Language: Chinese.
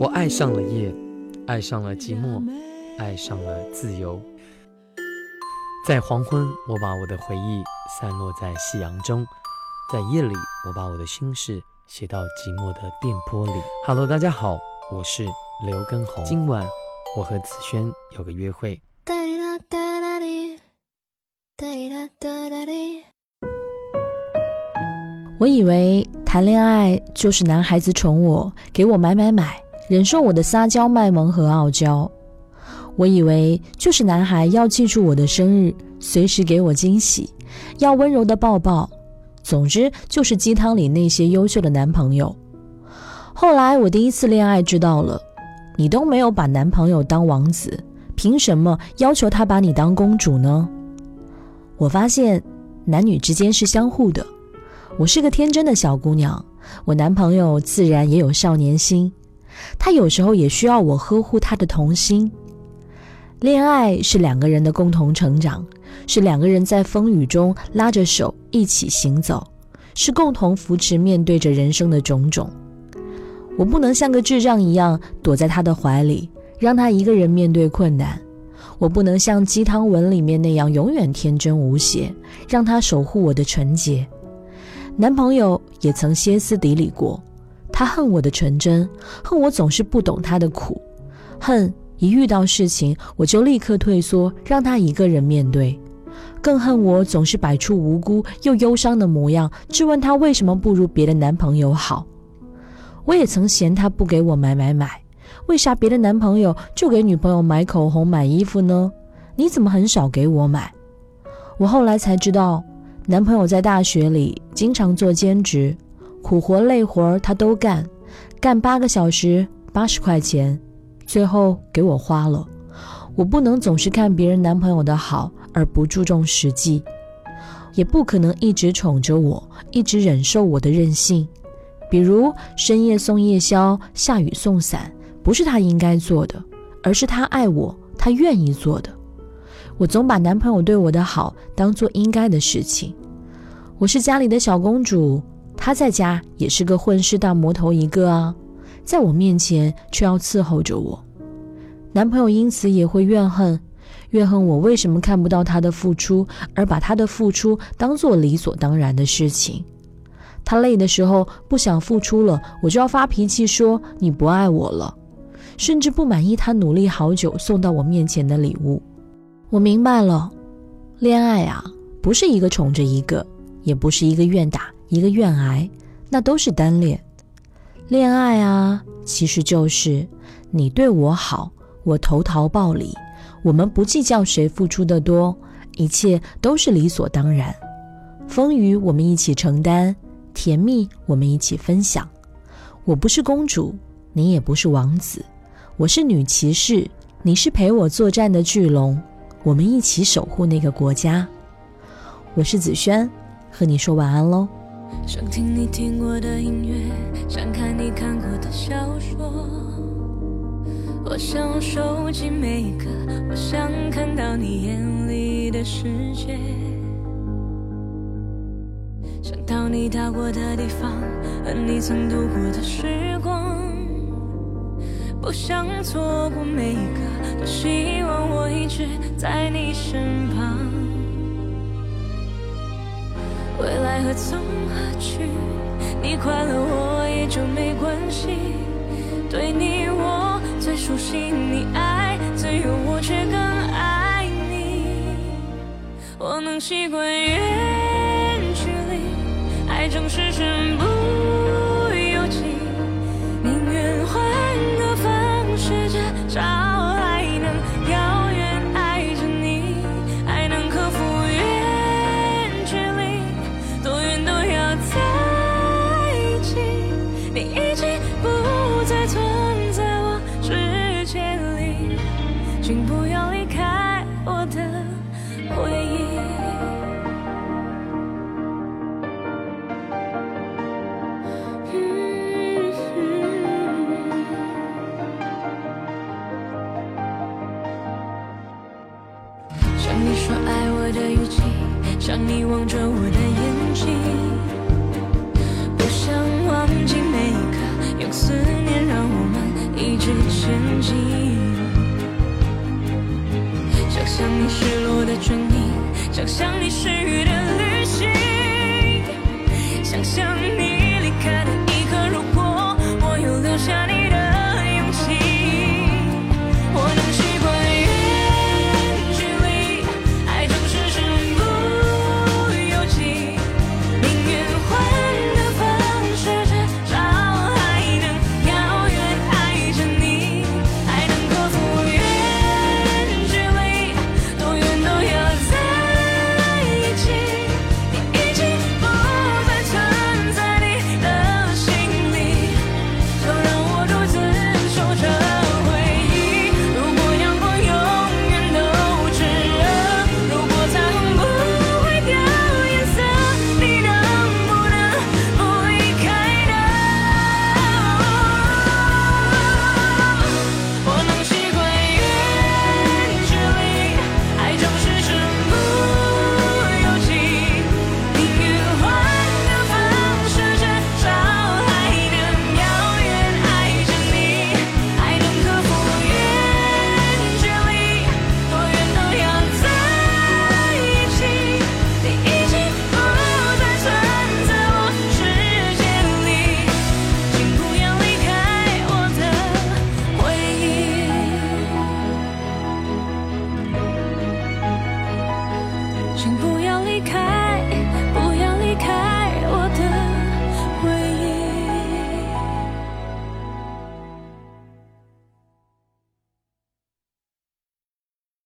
我爱上了夜，爱上了寂寞，爱上了自由。在黄昏，我把我的回忆散落在夕阳中；在夜里，我把我的心事写到寂寞的电波里。Hello，大家好，我是刘根红。今晚我和子轩有个约会。我以为谈恋爱就是男孩子宠我，给我买买买，忍受我的撒娇卖萌和傲娇。我以为就是男孩要记住我的生日，随时给我惊喜，要温柔的抱抱。总之就是鸡汤里那些优秀的男朋友。后来我第一次恋爱知道了，你都没有把男朋友当王子，凭什么要求他把你当公主呢？我发现男女之间是相互的。我是个天真的小姑娘，我男朋友自然也有少年心，他有时候也需要我呵护他的童心。恋爱是两个人的共同成长，是两个人在风雨中拉着手一起行走，是共同扶持面对着人生的种种。我不能像个智障一样躲在他的怀里，让他一个人面对困难；我不能像鸡汤文里面那样永远天真无邪，让他守护我的纯洁。男朋友也曾歇斯底里过，他恨我的纯真，恨我总是不懂他的苦，恨一遇到事情我就立刻退缩，让他一个人面对，更恨我总是摆出无辜又忧伤的模样，质问他为什么不如别的男朋友好。我也曾嫌他不给我买买买，为啥别的男朋友就给女朋友买口红买衣服呢？你怎么很少给我买？我后来才知道。男朋友在大学里经常做兼职，苦活累活他都干，干八个小时八十块钱，最后给我花了。我不能总是看别人男朋友的好而不注重实际，也不可能一直宠着我，一直忍受我的任性。比如深夜送夜宵，下雨送伞，不是他应该做的，而是他爱我，他愿意做的。我总把男朋友对我的好当做应该的事情。我是家里的小公主，他在家也是个混世大魔头一个啊，在我面前却要伺候着我。男朋友因此也会怨恨，怨恨我为什么看不到他的付出，而把他的付出当做理所当然的事情。他累的时候不想付出了，我就要发脾气说你不爱我了，甚至不满意他努力好久送到我面前的礼物。我明白了，恋爱啊，不是一个宠着一个，也不是一个愿打一个愿挨，那都是单恋。恋爱啊，其实就是你对我好，我投桃报李，我们不计较谁付出的多，一切都是理所当然。风雨我们一起承担，甜蜜我们一起分享。我不是公主，你也不是王子，我是女骑士，你是陪我作战的巨龙。我们一起守护那个国家。我是子轩，和你说晚安喽。想听你听过的音乐，想看你看过的小说。我想收集每一个，我想看到你眼里的世界。想到你到过的地方，和你曾度过的时光。不想错过每一个，多希望我一直在你身旁。未来何从何去？你快乐我也就没关系。对你我最熟悉，你爱自由，我却更爱你。我能习惯远距离，爱正是界里，请不要离开我的回忆。像你说爱我的语气，像你望着我的。你是。不要离开。